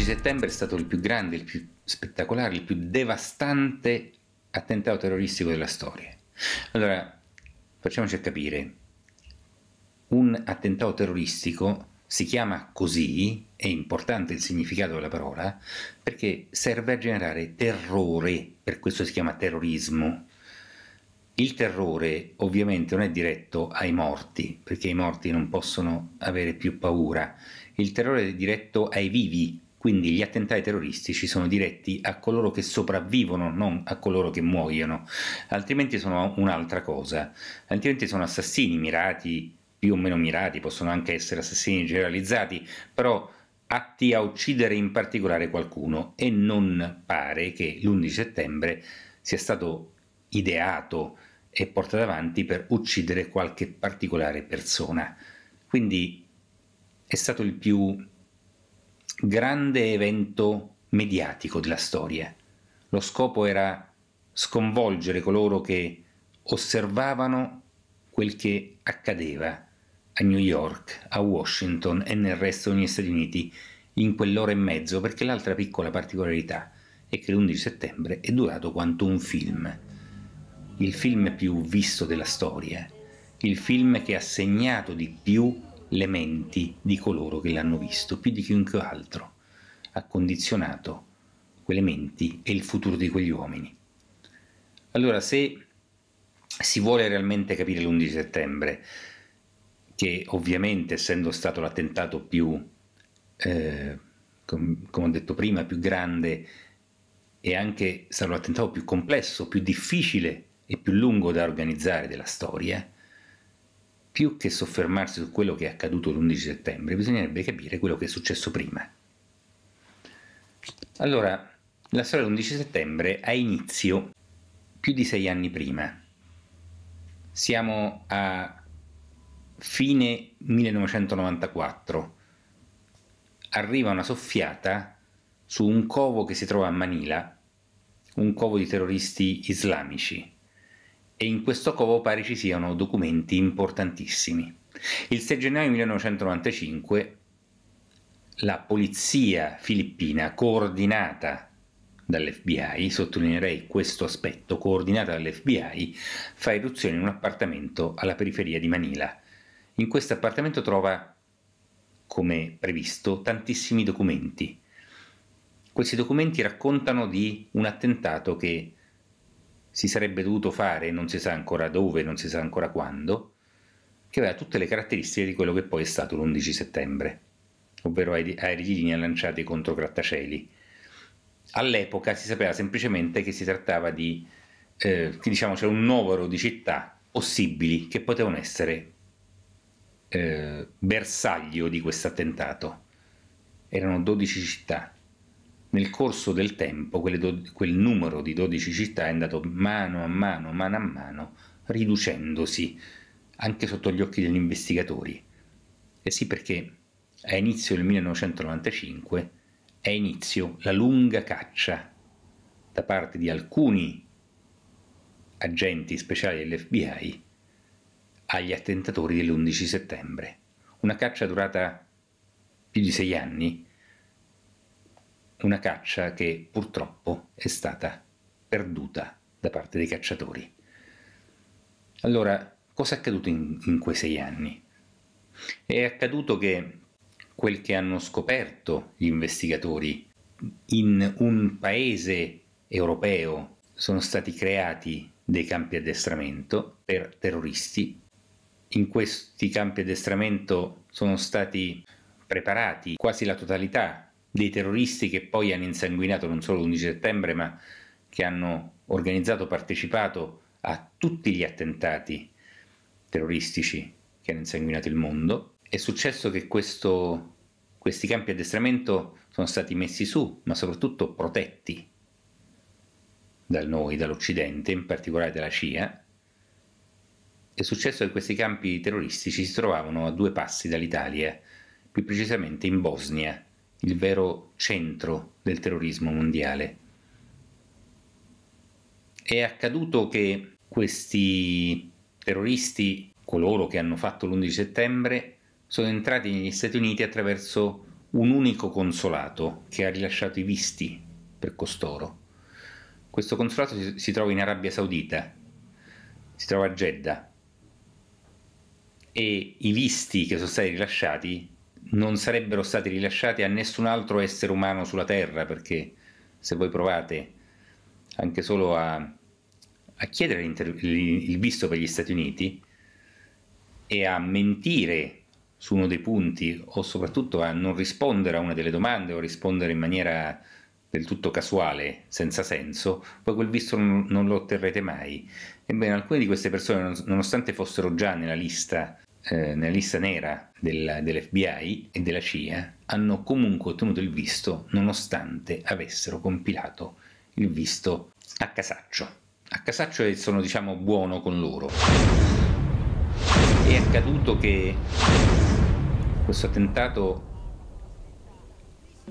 L'11 settembre è stato il più grande, il più spettacolare, il più devastante attentato terroristico della storia. Allora, facciamoci capire, un attentato terroristico si chiama così, è importante il significato della parola, perché serve a generare terrore, per questo si chiama terrorismo. Il terrore ovviamente non è diretto ai morti, perché i morti non possono avere più paura, il terrore è diretto ai vivi, quindi gli attentati terroristici sono diretti a coloro che sopravvivono, non a coloro che muoiono, altrimenti sono un'altra cosa, altrimenti sono assassini mirati, più o meno mirati, possono anche essere assassini generalizzati, però atti a uccidere in particolare qualcuno. E non pare che l'11 settembre sia stato ideato e portato avanti per uccidere qualche particolare persona. Quindi è stato il più grande evento mediatico della storia. Lo scopo era sconvolgere coloro che osservavano quel che accadeva a New York, a Washington e nel resto degli Stati Uniti in quell'ora e mezzo, perché l'altra piccola particolarità è che l'11 settembre è durato quanto un film, il film più visto della storia, il film che ha segnato di più le menti di coloro che l'hanno visto, più di chiunque altro, ha condizionato quelle menti e il futuro di quegli uomini. Allora, se si vuole realmente capire l'11 settembre, che ovviamente essendo stato l'attentato più, eh, com- come ho detto prima, più grande e anche stato l'attentato più complesso, più difficile e più lungo da organizzare della storia, più che soffermarsi su quello che è accaduto l'11 settembre, bisognerebbe capire quello che è successo prima. Allora, la storia dell'11 settembre ha inizio più di sei anni prima. Siamo a fine 1994. Arriva una soffiata su un covo che si trova a Manila, un covo di terroristi islamici e in questo covo pare ci siano documenti importantissimi. Il 6 gennaio 1995 la polizia filippina, coordinata dall'FBI, sottolineerei questo aspetto, coordinata dall'FBI, fa irruzione in un appartamento alla periferia di Manila. In questo appartamento trova, come previsto, tantissimi documenti. Questi documenti raccontano di un attentato che si sarebbe dovuto fare, non si sa ancora dove, non si sa ancora quando, che aveva tutte le caratteristiche di quello che poi è stato l'11 settembre, ovvero aerei lanciati contro grattacieli. All'epoca si sapeva semplicemente che si trattava di, eh, diciamo, c'era un numero di città possibili che potevano essere eh, bersaglio di questo attentato. Erano 12 città nel corso del tempo do- quel numero di 12 città è andato mano a mano, mano a mano, riducendosi anche sotto gli occhi degli investigatori. E sì perché a inizio del 1995 è inizio la lunga caccia da parte di alcuni agenti speciali dell'FBI agli attentatori dell'11 settembre. Una caccia durata più di sei anni una caccia che purtroppo è stata perduta da parte dei cacciatori. Allora, cosa è accaduto in, in quei sei anni? È accaduto che quel che hanno scoperto gli investigatori in un paese europeo sono stati creati dei campi addestramento per terroristi. In questi campi addestramento sono stati preparati quasi la totalità dei terroristi che poi hanno insanguinato non solo l'11 settembre, ma che hanno organizzato, partecipato a tutti gli attentati terroristici che hanno insanguinato il mondo. È successo che questo, questi campi addestramento sono stati messi su, ma soprattutto protetti da noi, dall'Occidente, in particolare dalla CIA. È successo che questi campi terroristici si trovavano a due passi dall'Italia, più precisamente in Bosnia, il vero centro del terrorismo mondiale. È accaduto che questi terroristi, coloro che hanno fatto l'11 settembre, sono entrati negli Stati Uniti attraverso un unico consolato che ha rilasciato i visti per costoro. Questo consolato si, trova in Arabia Saudita, si trova a Jeddah e i visti che sono stati rilasciati non sarebbero stati rilasciati a nessun altro essere umano sulla Terra perché se voi provate anche solo a, a chiedere il visto per gli Stati Uniti e a mentire su uno dei punti o soprattutto a non rispondere a una delle domande o rispondere in maniera del tutto casuale, senza senso, poi quel visto non, lo otterrete mai. Ebbene, alcune di queste persone, nonostante fossero già nella lista, eh, nella lista nera del, dell'FBI e della CIA, hanno comunque ottenuto il visto nonostante avessero compilato il visto a casaccio. A casaccio e sono, diciamo, buono con loro. È accaduto che questo attentato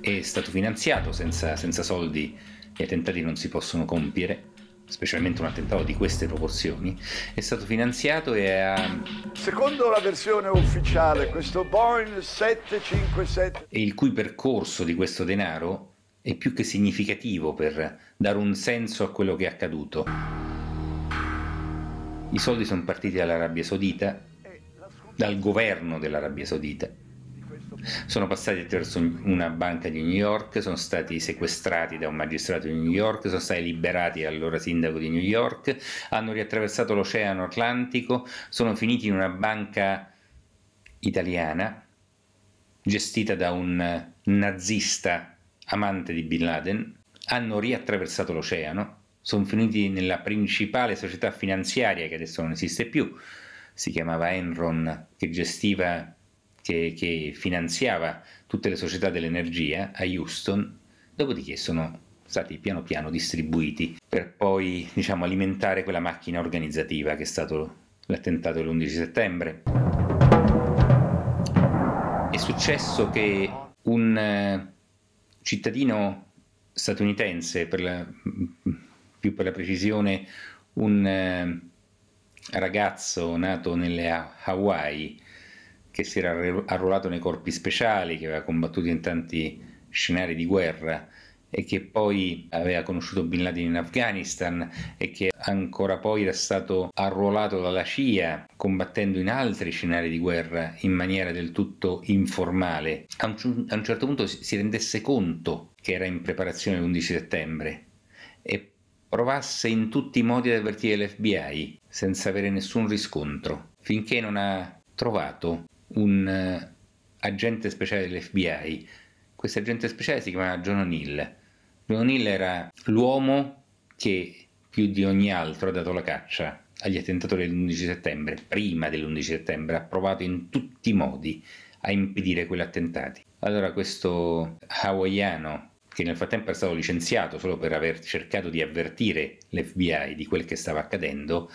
è stato finanziato senza, senza soldi gli attentati non si possono compiere specialmente un attentato di queste proporzioni, è stato finanziato e ha... Secondo la versione ufficiale, questo Boeing 757... E il cui percorso di questo denaro è più che significativo per dare un senso a quello che è accaduto. I soldi sono partiti dall'Arabia Saudita, dal governo dell'Arabia Saudita, sono passati attraverso una banca di New York, sono stati sequestrati da un magistrato di New York, sono stati liberati dall'allora sindaco di New York, hanno riattraversato l'Oceano Atlantico, sono finiti in una banca italiana gestita da un nazista amante di Bin Laden, hanno riattraversato l'oceano, sono finiti nella principale società finanziaria che adesso non esiste più, si chiamava Enron, che gestiva che, che finanziava tutte le società dell'energia a Houston, dopodiché sono stati piano piano distribuiti per poi diciamo, alimentare quella macchina organizzativa che è stato l'attentato dell'11 settembre. È successo che un eh, cittadino statunitense, per la, più per la precisione un eh, ragazzo nato nelle Hawaii, che si era arruolato nei corpi speciali, che aveva combattuto in tanti scenari di guerra e che poi aveva conosciuto Bin Laden in Afghanistan e che ancora poi era stato arruolato dalla CIA combattendo in altri scenari di guerra in maniera del tutto informale, a un, a un certo punto si rendesse conto che era in preparazione l'11 settembre e provasse in tutti i modi ad avvertire l'FBI senza avere nessun riscontro, finché non ha trovato un uh, agente speciale dell'FBI. Questo agente speciale si chiamava John O'Neill. John O'Neill era l'uomo che più di ogni altro ha dato la caccia agli attentatori dell'11 settembre, prima dell'11 settembre, ha provato in tutti i modi a impedire quegli attentati. Allora questo hawaiano, che nel frattempo è stato licenziato solo per aver cercato di avvertire l'FBI di quel che stava accadendo,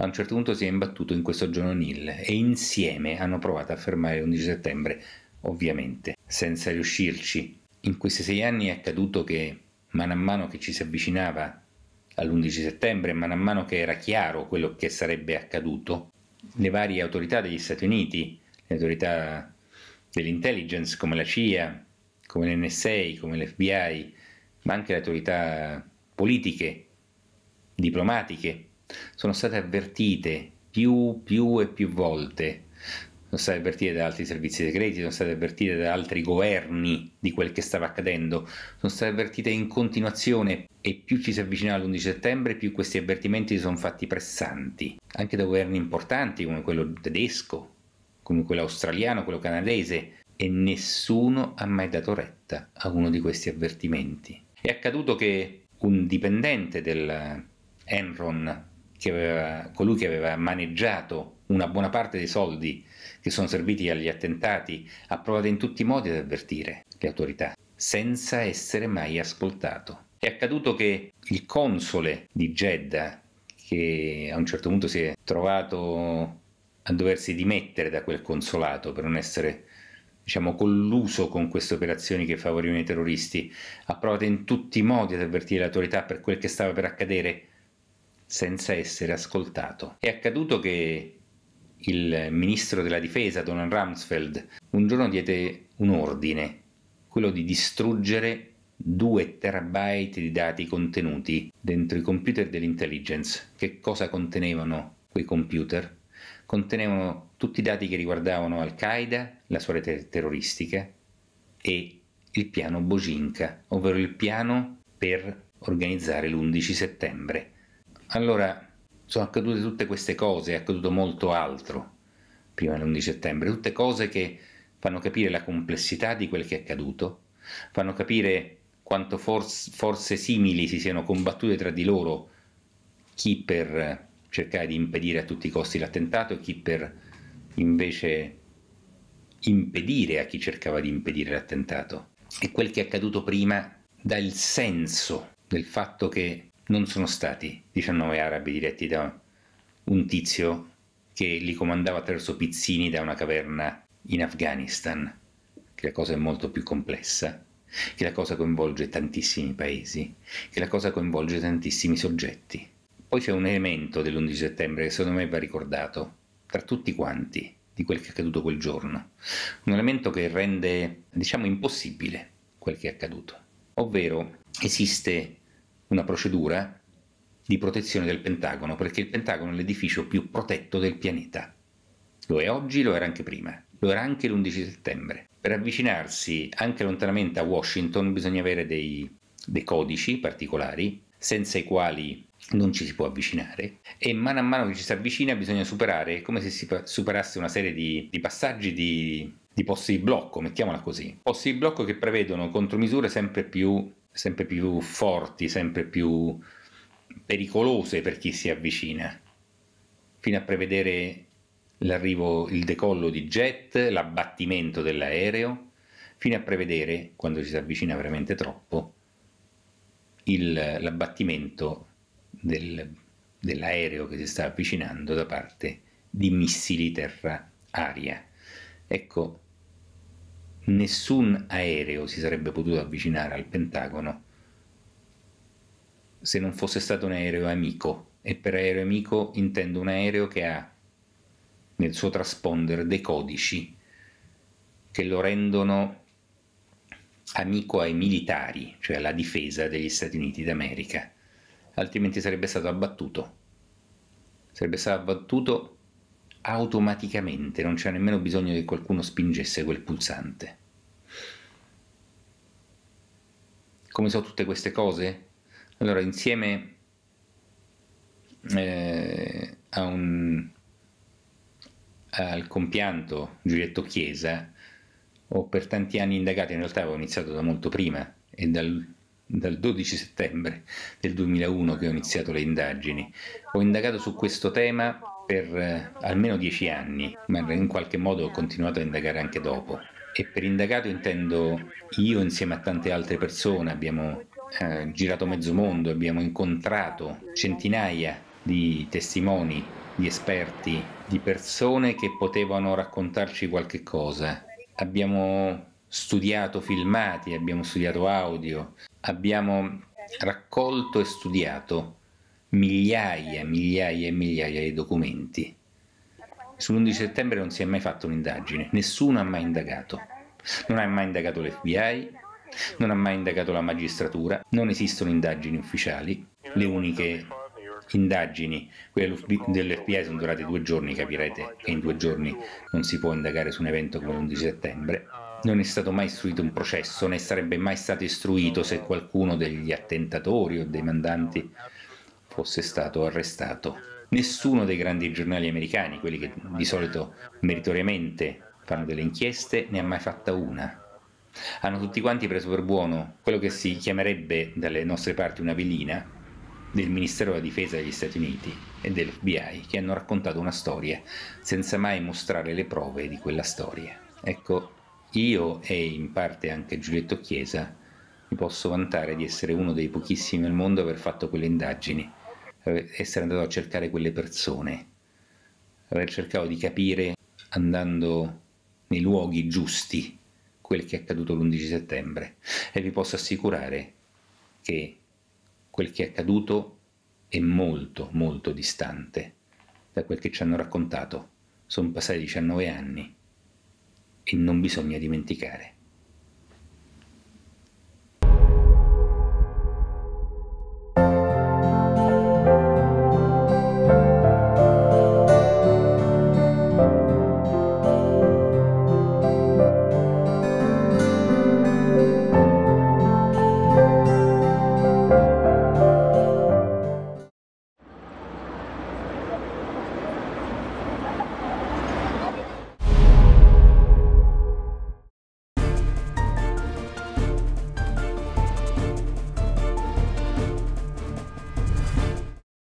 a un certo punto si è imbattuto in questo John O'Neill e insieme hanno provato a fermare l'11 settembre, ovviamente, senza riuscirci. In questi sei anni è accaduto che man mano che ci si avvicinava all'11 settembre, man mano che era chiaro quello che sarebbe accaduto, le varie autorità degli Stati Uniti, le autorità dell'intelligence come la CIA, come l'NSA, come l'FBI, ma anche le autorità politiche, diplomatiche, sono state avvertite più, più e più volte, sono state avvertite da altri servizi segreti, sono state avvertite da altri governi di quel che stava accadendo, sono state avvertite in continuazione e più ci si avvicinava all'11 settembre, più questi avvertimenti si sono fatti pressanti, anche da governi importanti come quello tedesco, come quello australiano, quello canadese, e nessuno ha mai dato retta a uno di questi avvertimenti. È accaduto che un dipendente del Enron che aveva, colui che aveva maneggiato una buona parte dei soldi che sono serviti agli attentati, ha provato in tutti i modi ad avvertire le autorità, senza essere mai ascoltato. È accaduto che il console di Jeddah, che a un certo punto si è trovato a doversi dimettere da quel consolato per non essere diciamo, colluso con queste operazioni che favorivano i terroristi, ha provato in tutti i modi ad avvertire le autorità per quel che stava per accadere senza essere ascoltato. È accaduto che il ministro della difesa, Donald Rumsfeld, un giorno diede un ordine quello di distruggere 2 terabyte di dati contenuti dentro i computer dell'intelligence. Che cosa contenevano quei computer? Contenevano tutti i dati che riguardavano Al-Qaeda, la sua rete terroristica e il piano Bojinka, ovvero il piano per organizzare l'11 settembre. Allora, sono accadute tutte queste cose, è accaduto molto altro prima dell'11 settembre, tutte cose che fanno capire la complessità di quel che è accaduto, fanno capire quanto forse, forze simili si siano combattute tra di loro, chi per cercare di impedire a tutti i costi l'attentato e chi per invece impedire a chi cercava di impedire l'attentato. E quel che è accaduto prima dà il senso del fatto che non sono stati 19 arabi diretti da un tizio che li comandava attraverso pizzini da una caverna in Afghanistan, che la cosa è molto più complessa, che la cosa coinvolge tantissimi paesi, che la cosa coinvolge tantissimi soggetti. Poi c'è un elemento dell'11 settembre che secondo me va ricordato, tra tutti quanti, di quel che è accaduto quel giorno. Un elemento che rende, diciamo, impossibile quel che è accaduto. Ovvero, esiste una procedura di protezione del Pentagono, perché il Pentagono è l'edificio più protetto del pianeta. Lo è oggi, lo era anche prima, lo era anche l'11 settembre. Per avvicinarsi anche lontanamente a Washington bisogna avere dei, dei codici particolari, senza i quali non ci si può avvicinare e mano a mano che ci si avvicina bisogna superare, come se si superasse una serie di, di passaggi di, di posti di blocco, mettiamola così. Posti di blocco che prevedono contromisure sempre più, sempre più forti, sempre più pericolose per chi si avvicina, fino a prevedere l'arrivo, il decollo di jet, l'abbattimento dell'aereo, fino a prevedere, quando ci si avvicina veramente troppo, il, l'abbattimento del, dell'aereo che si sta avvicinando da parte di missili terra-aria. Ecco, nessun aereo si sarebbe potuto avvicinare al Pentagono se non fosse stato un aereo amico. E per aereo amico intendo un aereo che ha nel suo transponder dei codici che lo rendono amico ai militari, cioè alla difesa degli Stati Uniti d'America, altrimenti sarebbe stato abbattuto. Sarebbe stato abbattuto automaticamente, non c'era nemmeno bisogno che qualcuno spingesse quel pulsante. Come so tutte queste cose? Allora, insieme eh, a un, al compianto Giulietto Chiesa ho per tanti anni indagato, in realtà avevo iniziato da molto prima, e dal, dal 12 settembre del 2001 che ho iniziato le indagini. Ho indagato su questo tema per eh, almeno dieci anni, ma in qualche modo ho continuato a indagare anche dopo. E per indagato intendo io insieme a tante altre persone, abbiamo eh, girato mezzo mondo, abbiamo incontrato centinaia di testimoni, di esperti, di persone che potevano raccontarci qualche cosa. Abbiamo studiato filmati, abbiamo studiato audio, abbiamo raccolto e studiato migliaia, migliaia e migliaia di documenti. Sull'11 settembre non si è mai fatto un'indagine, nessuno ha mai indagato. Non ha mai indagato l'FBI, non ha mai indagato la magistratura, non esistono indagini ufficiali, le uniche indagini, quelle dell'FBI sono durate due giorni, capirete che in due giorni non si può indagare su un evento come l'11 settembre. Non è stato mai istruito un processo, né sarebbe mai stato istruito se qualcuno degli attentatori o dei mandanti fosse stato arrestato. Nessuno dei grandi giornali americani, quelli che di solito meritoriamente fanno delle inchieste, ne ha mai fatta una. Hanno tutti quanti preso per buono quello che si chiamerebbe dalle nostre parti una velina del Ministero della Difesa degli Stati Uniti e dell'FBI che hanno raccontato una storia senza mai mostrare le prove di quella storia. Ecco, io e in parte anche Giulietto Chiesa mi posso vantare di essere uno dei pochissimi al mondo a aver fatto quelle indagini, essere andato a cercare quelle persone, aver cercato di capire andando nei luoghi giusti quel che è accaduto l'11 settembre e vi posso assicurare che quel che è accaduto è molto molto distante da quel che ci hanno raccontato. Sono passati 19 anni e non bisogna dimenticare.